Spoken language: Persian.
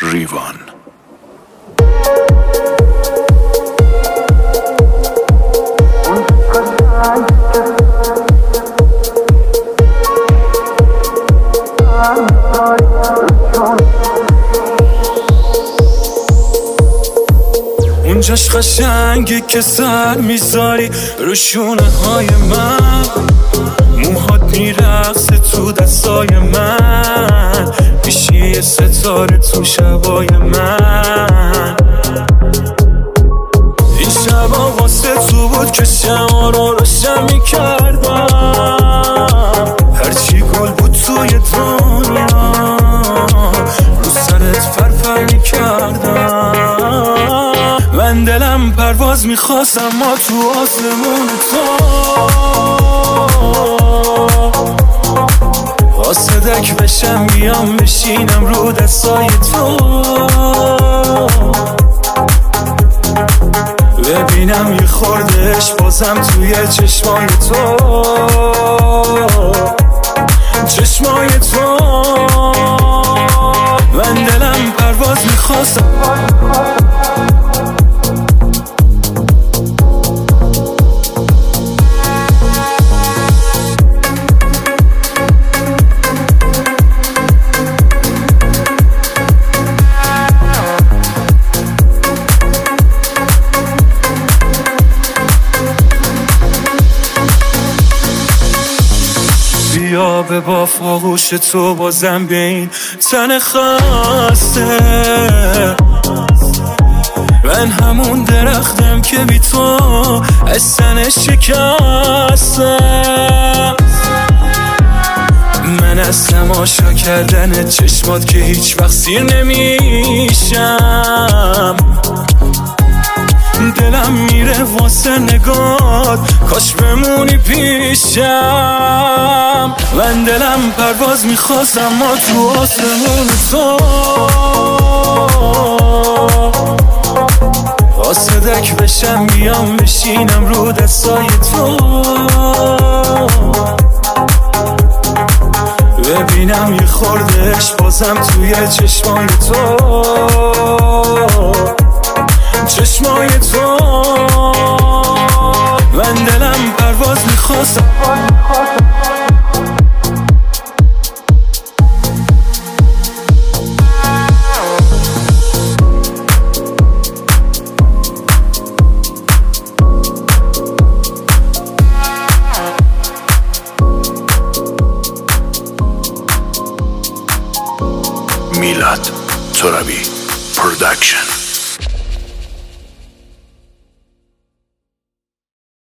ریوان. اونجاش قشنگی که سر می‌ذاری رو شونه های من. موهات میرقصه تو دستای من. ستاره تو شبای من. این شبا واسه تو بود که شما رو روشن می‌کردم. هرچی گل بود توی دنیا رو سرت فرفر می‌کردم. من دلم پرواز می‌خواست اما تو آسمون تو. قاصدک بشم بیام بشینم رو دستای تو. ببینم یه خوردش بازم توی چشمای تو. چشمای تو. من دلم پرواز می‌خواستم. بیا به با فاغوش تو بازم به این تن خسته. من همون درختم که بی تو از تن شکستم من از تماشا کردن چشمات که هیچ وقت سیر نمیشم. دلم میره واسه نگات. کاش بمونی پیشم. من دلم پرواز می‌خواست اما تو آسمون تو. قاصدک بشم بیام بشینم رو دستای تو. ببینم یه خوردش بازم توی چشمای تو. دلم پرواز می‌خواستم. میلاد ترابی پرودکشن